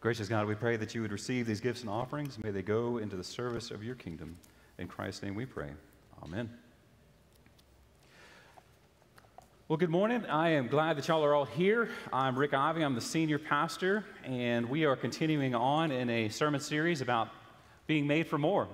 Gracious God, we pray that you would receive these gifts and offerings. May they go into the service of your kingdom. In Christ's name we pray. Amen. Well, good morning. I am glad that y'all are all here. I'm Rick Ivy. I'm the senior pastor, and we are continuing on in a sermon series about being made for more.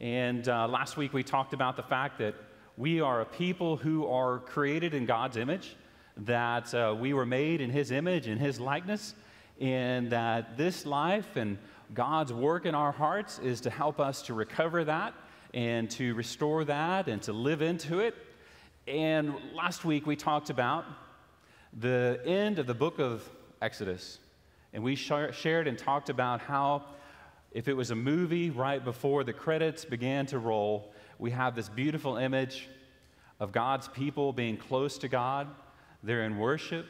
And uh, last week we talked about the fact that we are a people who are created in God's image, that uh, we were made in His image and His likeness, and that this life and God's work in our hearts is to help us to recover that and to restore that and to live into it. And last week we talked about the end of the book of Exodus. And we shared and talked about how, if it was a movie right before the credits began to roll, we have this beautiful image of God's people being close to God. They're in worship,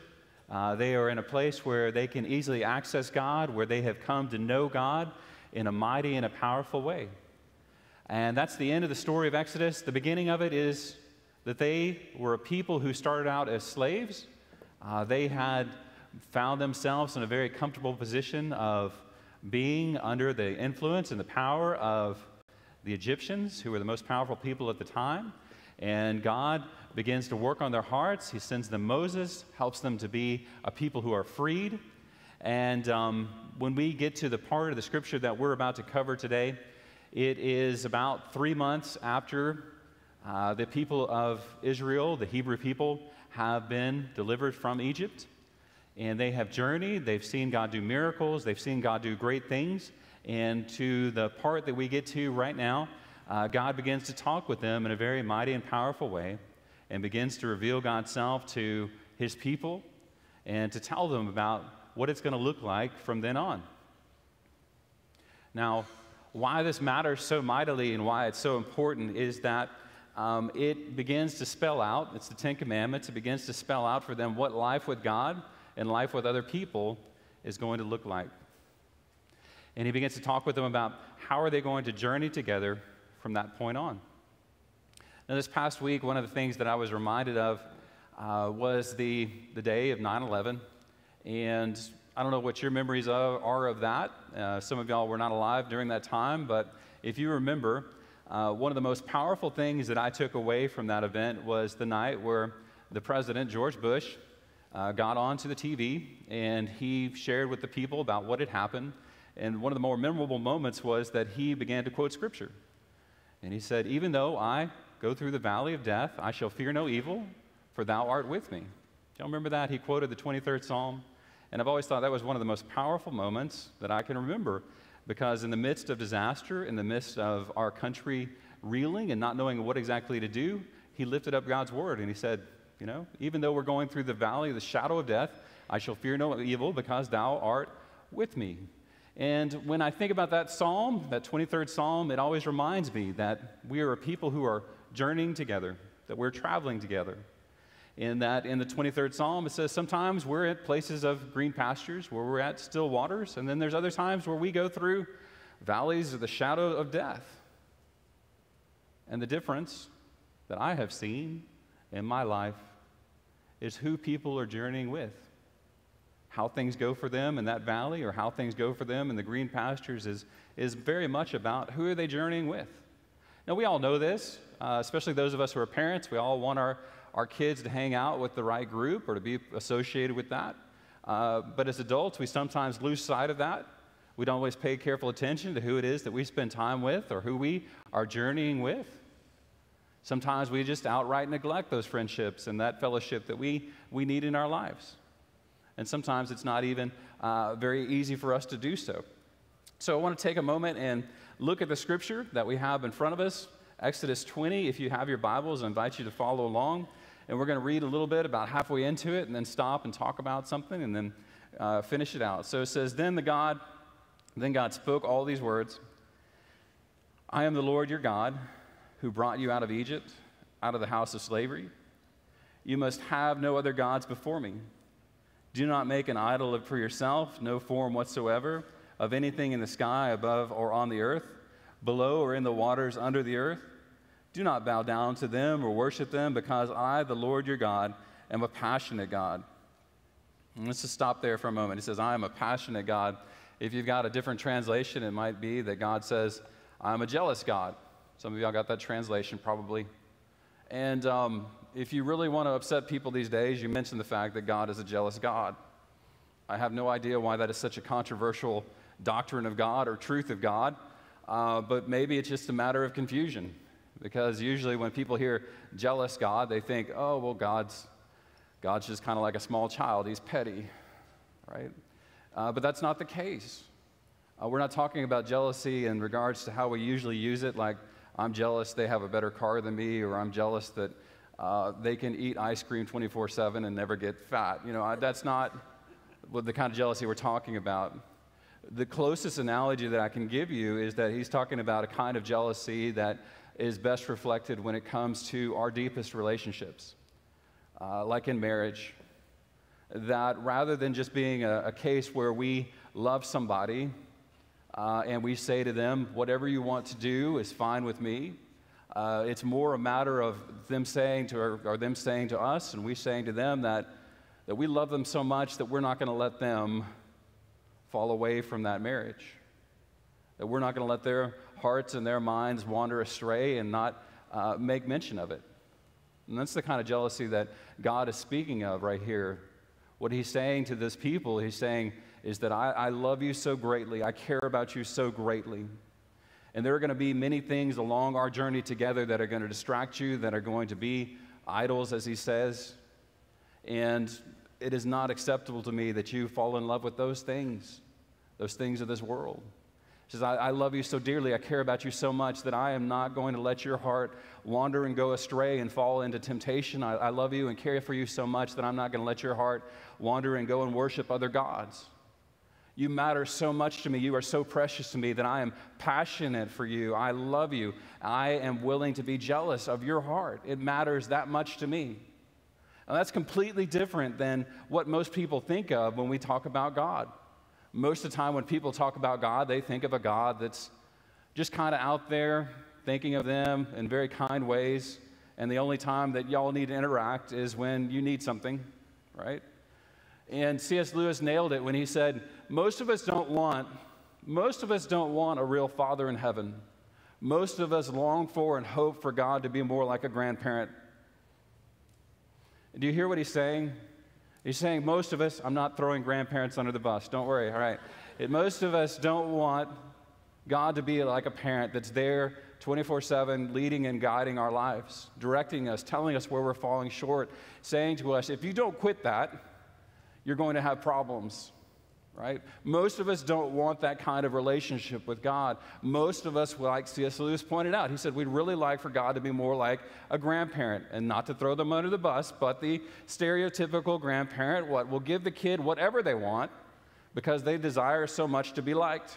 uh, they are in a place where they can easily access God, where they have come to know God in a mighty and a powerful way. And that's the end of the story of Exodus. The beginning of it is that they were a people who started out as slaves. Uh, they had found themselves in a very comfortable position of being under the influence and the power of the Egyptians, who were the most powerful people at the time. And God begins to work on their hearts. He sends them Moses, helps them to be a people who are freed. And um, when we get to the part of the scripture that we're about to cover today, it is about three months after uh, the people of Israel, the Hebrew people, have been delivered from Egypt. And they have journeyed, they've seen God do miracles, they've seen God do great things. And to the part that we get to right now, uh, God begins to talk with them in a very mighty and powerful way and begins to reveal God's self to his people and to tell them about what it's going to look like from then on. Now, why this matters so mightily and why it's so important is that um, it begins to spell out, it's the Ten Commandments, it begins to spell out for them what life with God and life with other people is going to look like. And he begins to talk with them about how are they going to journey together from that point on. Now, this past week, one of the things that I was reminded of uh, was the, the day of 9 11. And I don't know what your memories of, are of that. Uh, some of y'all were not alive during that time, but if you remember, uh, one of the most powerful things that I took away from that event was the night where the president, George Bush, uh, got onto the TV and he shared with the people about what had happened. And one of the more memorable moments was that he began to quote scripture. And he said, Even though I Go through the valley of death, I shall fear no evil, for thou art with me. Y'all remember that? He quoted the 23rd Psalm. And I've always thought that was one of the most powerful moments that I can remember because, in the midst of disaster, in the midst of our country reeling and not knowing what exactly to do, he lifted up God's word and he said, You know, even though we're going through the valley of the shadow of death, I shall fear no evil because thou art with me. And when I think about that psalm, that 23rd psalm, it always reminds me that we are a people who are journeying together, that we're traveling together. In that, in the 23rd Psalm, it says sometimes we're at places of green pastures where we're at still waters, and then there's other times where we go through valleys of the shadow of death. And the difference that I have seen in my life is who people are journeying with. How things go for them in that valley or how things go for them in the green pastures is, is very much about who are they journeying with. Now, we all know this uh, especially those of us who are parents. We all want our, our kids to hang out with the right group or to be associated with that. Uh, but as adults, we sometimes lose sight of that. We don't always pay careful attention to who it is that we spend time with or who we are journeying with. Sometimes we just outright neglect those friendships and that fellowship that we, we need in our lives. And sometimes it's not even uh, very easy for us to do so. So I want to take a moment and look at the scripture that we have in front of us. Exodus 20. If you have your Bibles, I invite you to follow along. And we're going to read a little bit about halfway into it and then stop and talk about something and then uh, finish it out. So it says, Then the God, then God spoke all these words I am the Lord your God who brought you out of Egypt, out of the house of slavery. You must have no other gods before me. Do not make an idol for yourself, no form whatsoever of anything in the sky, above, or on the earth, below, or in the waters under the earth. Do not bow down to them or worship them, because I, the Lord your God, am a passionate God. And let's just stop there for a moment. He says, I am a passionate God. If you've got a different translation, it might be that God says, I'm a jealous God. Some of y'all got that translation probably. And um, if you really want to upset people these days, you mention the fact that God is a jealous God. I have no idea why that is such a controversial doctrine of God or truth of God, uh, but maybe it's just a matter of confusion. Because usually when people hear jealous God, they think, oh, well, God's, God's just kind of like a small child. He's petty, right? Uh, but that's not the case. Uh, we're not talking about jealousy in regards to how we usually use it, like I'm jealous they have a better car than me, or I'm jealous that uh, they can eat ice cream 24 7 and never get fat. You know, I, that's not the kind of jealousy we're talking about. The closest analogy that I can give you is that he's talking about a kind of jealousy that is best reflected when it comes to our deepest relationships, uh, like in marriage. That rather than just being a, a case where we love somebody uh, and we say to them, whatever you want to do is fine with me, uh, it's more a matter of them saying to, or, them saying to us and we saying to them that, that we love them so much that we're not going to let them fall away from that marriage. That we're not going to let their hearts and their minds wander astray and not uh, make mention of it. And that's the kind of jealousy that God is speaking of right here. What he's saying to this people, he's saying, is that I, I love you so greatly, I care about you so greatly. And there are going to be many things along our journey together that are going to distract you, that are going to be idols, as he says. And it is not acceptable to me that you fall in love with those things, those things of this world. He says, I, I, love you so dearly, I care about you so much that I am not going to let your heart wander and go astray and fall into temptation. I, I love you and care for you so much that I'm not going to let your heart wander and go and worship other gods. You matter so much to me. You are so precious to me that I am passionate for you. I love you. I am willing to be jealous of your heart. It matters that much to me. Now, that's completely different than what most people think of when we talk about God. Most of the time, when people talk about God, they think of a God that's just kind of out there, thinking of them in very kind ways. And the only time that y'all need to interact is when you need something, right? And C.S. Lewis nailed it when he said, Most of us don't want, most of us don't want a real father in heaven. Most of us long for and hope for God to be more like a grandparent do you hear what he's saying? He's saying most of us, I'm not throwing grandparents under the bus, don't worry, all right. Most of us don't want God to be like a parent that's there 24 7, leading and guiding our lives, directing us, telling us where we're falling short, saying to us, if you don't quit that, you're going to have problems right? Most of us don't want that kind of relationship with God. Most of us, like C.S. Lewis pointed out, he said we'd really like for God to be more like a grandparent and not to throw them under the bus, but the stereotypical grandparent, what will give the kid whatever they want because they desire so much to be liked,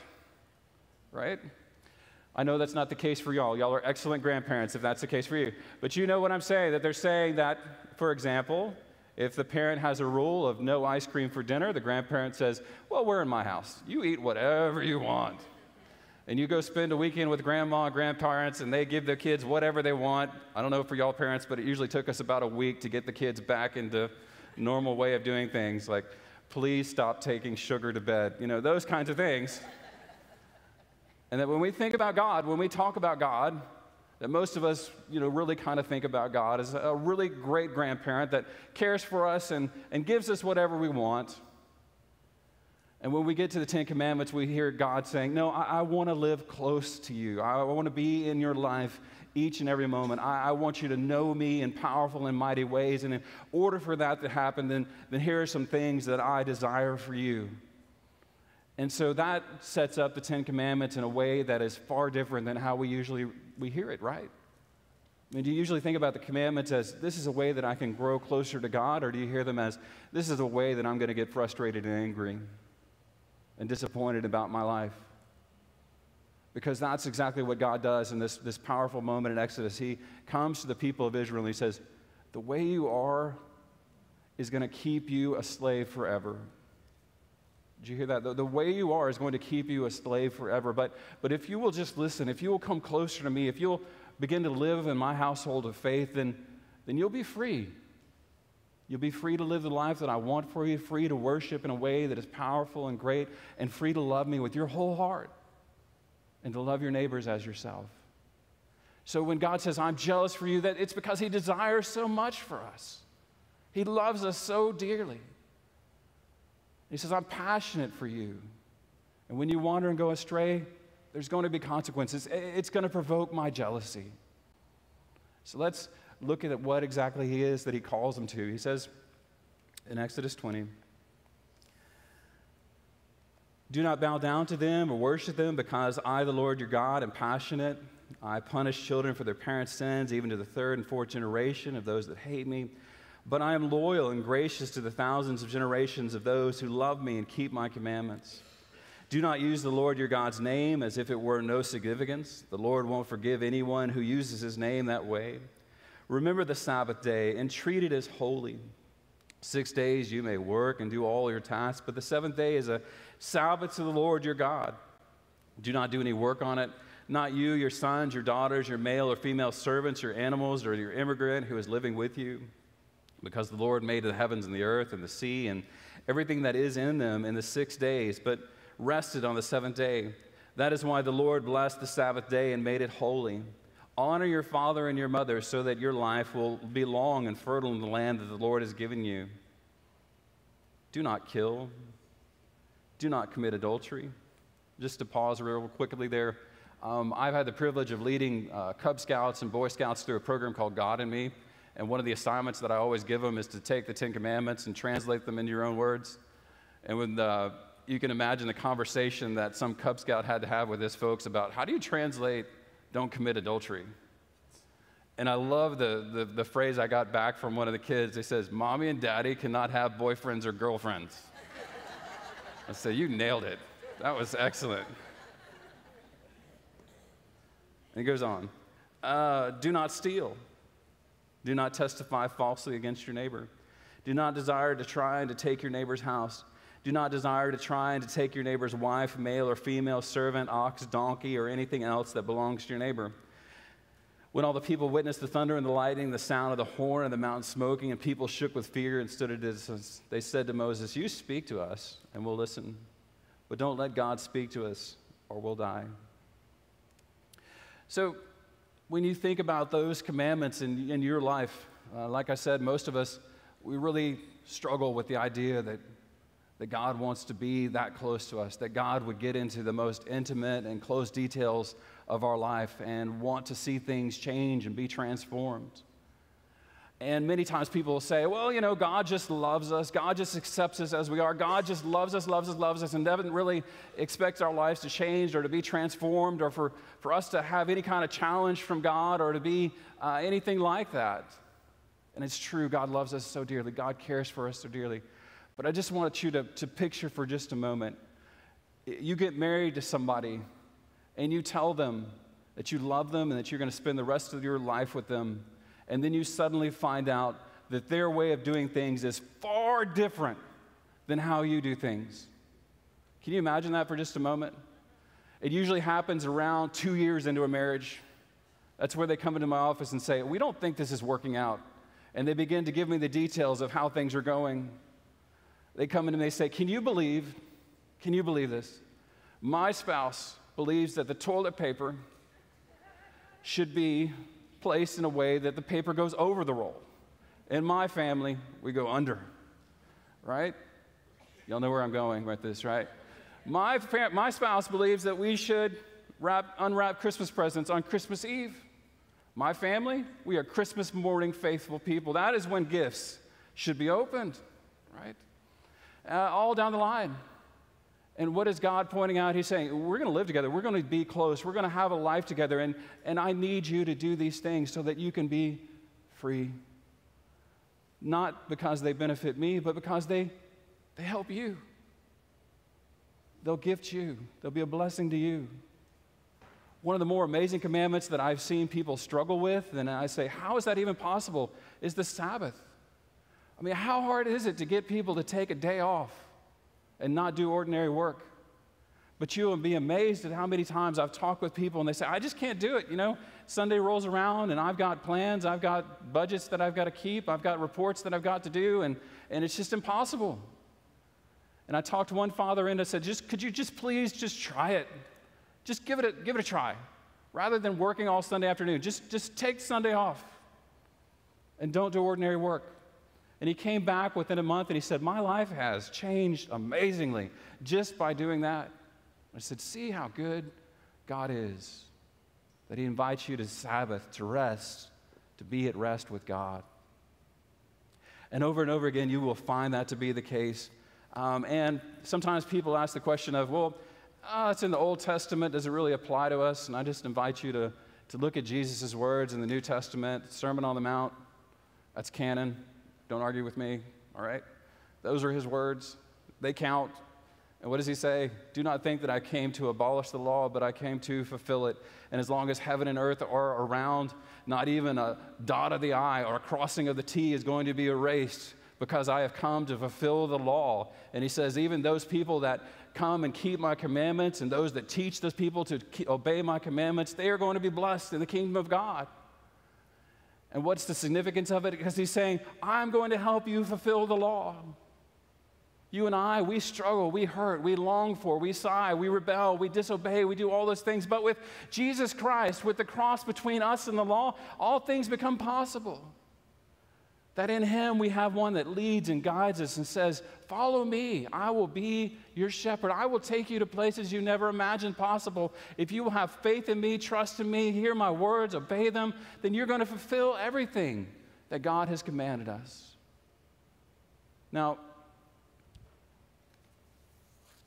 right? I know that's not the case for y'all. Y'all are excellent grandparents if that's the case for you. But you know what I'm saying, that they're saying that, for example, if the parent has a rule of no ice cream for dinner, the grandparent says, Well, we're in my house. You eat whatever you want. And you go spend a weekend with grandma and grandparents, and they give their kids whatever they want. I don't know for y'all parents, but it usually took us about a week to get the kids back into normal way of doing things, like, please stop taking sugar to bed. You know, those kinds of things. And that when we think about God, when we talk about God, that most of us, you know, really kind of think about God as a really great grandparent that cares for us and, and gives us whatever we want. And when we get to the Ten Commandments, we hear God saying, No, I, I want to live close to you. I, I want to be in your life each and every moment. I, I, want you to know me in powerful and mighty ways. And in order for that to happen, then, then here are some things that I desire for you. And so that sets up the Ten Commandments in a way that is far different than how we usually we hear it, right? I mean, do you usually think about the commandments as this is a way that I can grow closer to God, or do you hear them as this is a way that I'm going to get frustrated and angry and disappointed about my life? Because that's exactly what God does in this, this powerful moment in Exodus. He comes to the people of Israel and he says, The way you are is going to keep you a slave forever. Did you hear that? The, the, way you are is going to keep you a slave forever. But, but if you will just listen, if you will come closer to me, if you'll begin to live in my household of faith, then, then you'll be free. You'll be free to live the life that I want for you, free to worship in a way that is powerful and great, and free to love me with your whole heart and to love your neighbors as yourself. So when God says, I'm jealous for you, that it's because He desires so much for us. He loves us so dearly. He says, I'm passionate for you. And when you wander and go astray, there's going to be consequences. It's going to provoke my jealousy. So let's look at what exactly he is that he calls them to. He says in Exodus 20, Do not bow down to them or worship them, because I, the Lord your God, am passionate. I punish children for their parents' sins, even to the third and fourth generation of those that hate me. But I am loyal and gracious to the thousands of generations of those who love me and keep my commandments. Do not use the Lord your God's name as if it were no significance. The Lord won't forgive anyone who uses his name that way. Remember the Sabbath day and treat it as holy. Six days you may work and do all your tasks, but the seventh day is a Sabbath to the Lord your God. Do not do any work on it. Not you, your sons, your daughters, your male or female servants, your animals, or your immigrant who is living with you. Because the Lord made the heavens and the earth and the sea and everything that is in them in the six days, but rested on the seventh day. That is why the Lord blessed the Sabbath day and made it holy. Honor your father and your mother so that your life will be long and fertile in the land that the Lord has given you. Do not kill. Do not commit adultery. Just to pause real quickly there, um, I've had the privilege of leading uh, Cub Scouts and Boy Scouts through a program called God and Me. And one of the assignments that I always give them is to take the Ten Commandments and translate them into your own words. And when the, you can imagine the conversation that some Cub Scout had to have with his folks about how do you translate don't commit adultery. And I love the, the, the, phrase I got back from one of the kids. They says, Mommy and Daddy cannot have boyfriends or girlfriends. I said, You nailed it. That was excellent. And he goes on uh, Do not steal. Do not testify falsely against your neighbor. Do not desire to try and to take your neighbor's house. Do not desire to try and to take your neighbor's wife, male or female, servant, ox, donkey, or anything else that belongs to your neighbor. When all the people witnessed the thunder and the lightning, the sound of the horn and the mountain smoking, and people shook with fear and stood at distance, they said to Moses, You speak to us, and we'll listen. But don't let God speak to us, or we'll die. So, when you think about those commandments in, in your life, uh, like I said, most of us, we really struggle with the idea that that God wants to be that close to us, that God would get into the most intimate and close details of our life and want to see things change and be transformed. And many times people will say, well, you know, God just loves us. God just accepts us as we are. God just loves us, loves us, loves us, and doesn't really expect our lives to change or to be transformed or for, for us to have any kind of challenge from God or to be uh, anything like that. And it's true, God loves us so dearly. God cares for us so dearly. But I just want you to, to picture for just a moment you get married to somebody and you tell them that you love them and that you're going to spend the rest of your life with them, and then you suddenly find out that their way of doing things is far different than how you do things. Can you imagine that for just a moment? It usually happens around two years into a marriage. That's where they come into my office and say, We don't think this is working out. And they begin to give me the details of how things are going. They come in and they say, Can you believe? Can you believe this? My spouse believes that the toilet paper should be placed in a way that the paper goes over the roll. In my family, we go under, right? Y'all know where I'm going with this, right? My, my spouse believes that we should wrap, unwrap Christmas presents on Christmas Eve. My family, we are Christmas morning faithful people. That is when gifts should be opened, right? uh, all down the line. And what is God pointing out? He's saying, We're going to live together. We're going to be close. We're going to have a life together. And, and I need you to do these things so that you can be free. Not because they benefit me, but because they, they help you. They'll gift you, they'll be a blessing to you. One of the more amazing commandments that I've seen people struggle with, and I say, How is that even possible? is the Sabbath. I mean, how hard is it to get people to take a day off and not do ordinary work? But you'll be amazed at how many times I've talked with people and they say, I just can't do it. You know, Sunday rolls around and I've got plans, I've got budgets that I've got to keep, I've got reports that I've got to do, and, and it's just impossible. And I talked to one father and I said, just, could you just please just try it? Just give it a, give it a try. Rather than working all Sunday afternoon, just, just take Sunday off and don't do ordinary work. And he came back within a month and he said, My life has changed amazingly just by doing that. I said, See how good God is, that He invites you to Sabbath, to rest, to be at rest with God. And over and over again, you will find that to be the case. Um, and sometimes people ask the question of, well, oh, it's in the Old Testament. Does it really apply to us? And I just invite you to, to look at Jesus' words in the New Testament, Sermon on the Mount. That's canon. Don't argue with me, all right? Those are his words. They count. And what does he say? Do not think that I came to abolish the law, but I came to fulfill it. And as long as heaven and earth are around, not even a dot of the I or a crossing of the T is going to be erased because I have come to fulfill the law. And he says, even those people that come and keep my commandments and those that teach those people to obey my commandments, they are going to be blessed in the kingdom of God. And what's the significance of it? Because he's saying, I'm going to help you fulfill the law. You and I, we struggle, we hurt, we long for, we sigh, we rebel, we disobey, we do all those things. But with Jesus Christ, with the cross between us and the law, all things become possible. That in Him we have one that leads and guides us and says, Follow me. I will be your shepherd. I will take you to places you never imagined possible. If you will have faith in me, trust in me, hear my words, obey them, then you're going to fulfill everything that God has commanded us. Now,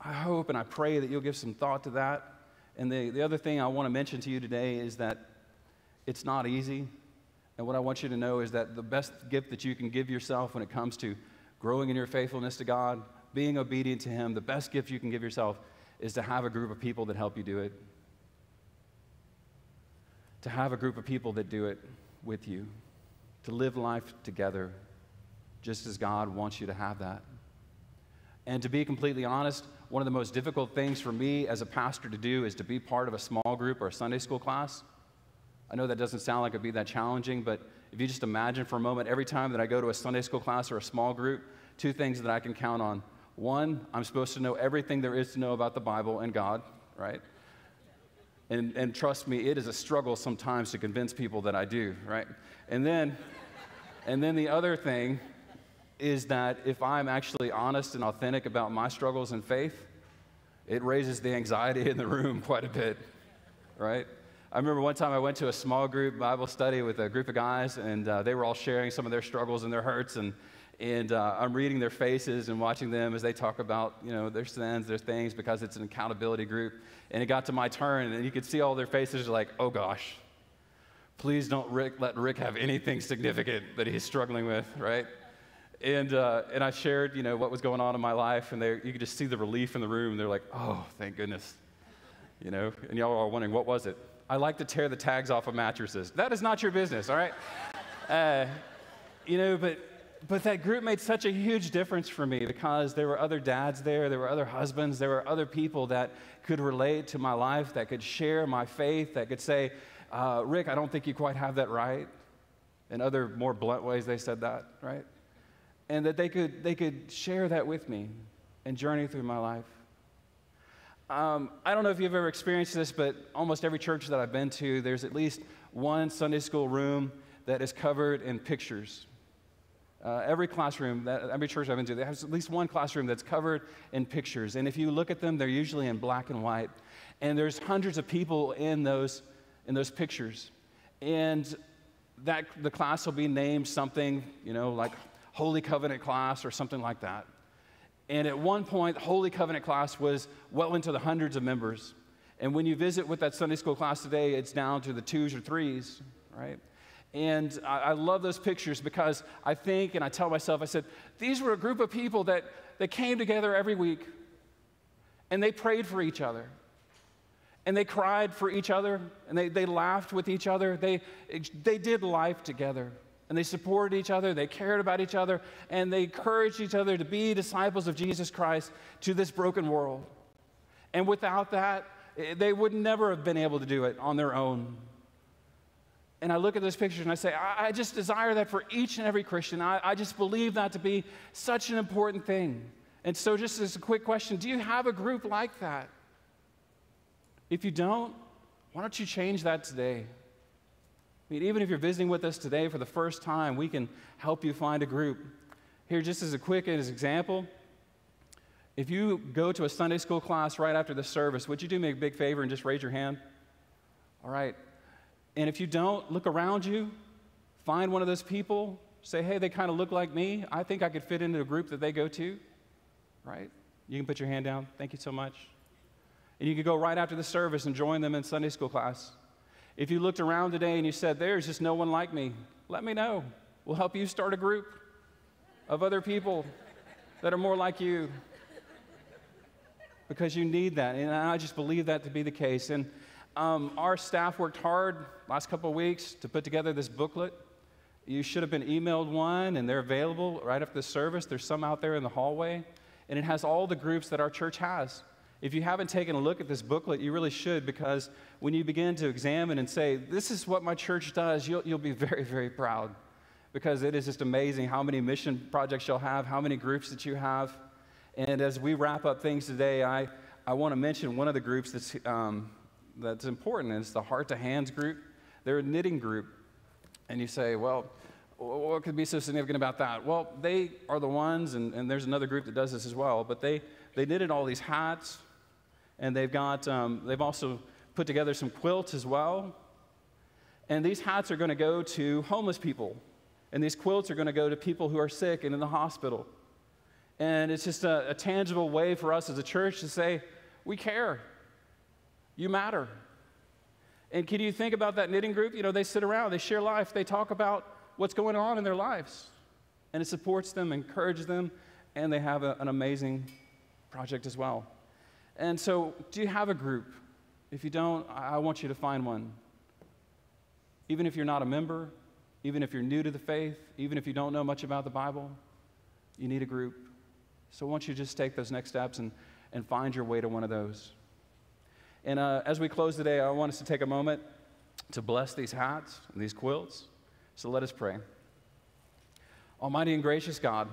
I hope and I pray that you'll give some thought to that. And the, the other thing I want to mention to you today is that it's not easy. And what I want you to know is that the best gift that you can give yourself when it comes to growing in your faithfulness to God, being obedient to Him, the best gift you can give yourself is to have a group of people that help you do it. To have a group of people that do it with you. To live life together, just as God wants you to have that. And to be completely honest, one of the most difficult things for me as a pastor to do is to be part of a small group or a Sunday school class. I know that doesn't sound like it'd be that challenging, but if you just imagine for a moment, every time that I go to a Sunday school class or a small group, two things that I can count on. One, I'm supposed to know everything there is to know about the Bible and God, right? And, and trust me, it is a struggle sometimes to convince people that I do, right? And then, and then the other thing is that if I'm actually honest and authentic about my struggles in faith, it raises the anxiety in the room quite a bit, right? I remember one time I went to a small group Bible study with a group of guys, and uh, they were all sharing some of their struggles and their hurts, and and uh, I'm reading their faces and watching them as they talk about you know their sins, their things, because it's an accountability group. And it got to my turn, and you could see all their faces like, oh gosh, please don't Rick, let Rick have anything significant that he's struggling with, right? And, uh, and I shared, you know, what was going on in my life, and they, you could just see the relief in the room. They're like, oh, thank goodness. You know, and y'all are wondering, what was it? I like to tear the tags off of mattresses. That is not your business, all right? Uh, you know, but, but that group made such a huge difference for me because there were other dads there, there were other husbands, there were other people that could relate to my life, that could share my faith, that could say, uh, Rick, I don't think you quite have that right. In other more blunt ways, they said that, right? and that they could, they could share that with me and journey through my life. Um, I don't know if you've ever experienced this, but almost every church that I've been to, there's at least one Sunday school room that is covered in pictures. Uh, every classroom, that, every church I've been to, there has at least one classroom that's covered in pictures. And if you look at them, they're usually in black and white. And there's hundreds of people in those, in those pictures. And that, the class will be named something, you know, like Holy Covenant class or something like that. And at one point, Holy Covenant class was well into the hundreds of members. And when you visit with that Sunday school class today, it's down to the twos or threes, right? And I, I love those pictures because I think and I tell myself, I said, these were a group of people that, that came together every week and they prayed for each other and they cried for each other and they, they laughed with each other. They, they did life together and they supported each other, they cared about each other, and they encouraged each other to be disciples of Jesus Christ to this broken world. And without that, eh, they would never have been able to do it on their own. And I look at those pictures and I say, I, I just desire that for each and every Christian. I, I just believe that to be such an important thing. And so, just as a quick question do you have a group like that? If you don't, why don't you change that today? I mean, even if you're visiting with us today for the first time, we can help you find a group. Here, just as a quick as example, if you go to a Sunday school class right after the service, would you do me a big favor and just raise your hand? All right. And if you don't, look around you, find one of those people, say, hey, they kind of look like me. I think I could fit into a group that they go to, right? You can put your hand down. Thank you so much. And you can go right after the service and join them in Sunday school class. If you looked around today and you said, there's just no one like me, let me know. We'll help you start a group of other people that are more like you because you need that. And I just believe that to be the case. And um, our staff worked hard last couple of weeks to put together this booklet. You should have been emailed one, and they're available right after the service. There's some out there in the hallway, and it has all the groups that our church has. If you haven't taken a look at this booklet, you really should because when you begin to examine and say, This is what my church does, you'll, you'll be very, very proud because it is just amazing how many mission projects you'll have, how many groups that you have. And as we wrap up things today, I, I want to mention one of the groups that's, um, that's important, and it's the Heart to Hands group. They're a knitting group. And you say, well, what could be so significant about that? Well, they are the ones, and, and there's another group that does this as well, but they, they knitted all these hats, and they've got, um, they've also put together some quilts as well. And these hats are going to go to homeless people and these quilts are going to go to people who are sick and in the hospital. And it's just a, a tangible way for us as a church to say, we care. You matter. And can you think about that knitting group? You know, they sit around, they share life, they talk about what's going on in their lives. And it supports them, encourages them, and they have a, an amazing project as well. And so, do you have a group? If you don't, I want you to find one. Even if you're not a member, even if you're new to the faith, even if you don't know much about the Bible, you need a group. So I want you to just take those next steps and, and find your way to one of those. And uh, as we close today, I want us to take a moment to bless these hats and these quilts. So let us pray. Almighty and gracious God,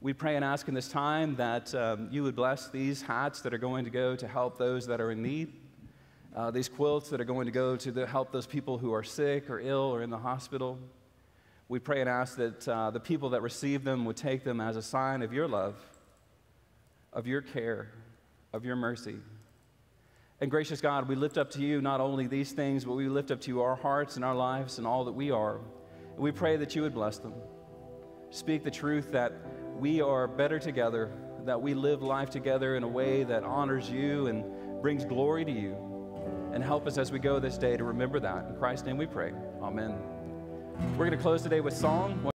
we pray and ask in this time that um, you would bless these hats that are going to go to help those that are in need uh, these quilts that are going to go to the, help those people who are sick or ill or in the hospital. We pray and ask that uh, the people that receive them would take them as a sign of your love, of your care, of your mercy. And gracious God, we lift up to you not only these things, but we lift up to you our hearts and our lives and all that we are. And we pray that you would bless them. Speak the truth that we are better together, that we live life together in a way that honors you and brings glory to you and help us as we go this day to remember that. In Christ's name we pray. Amen. We're going to close today with song.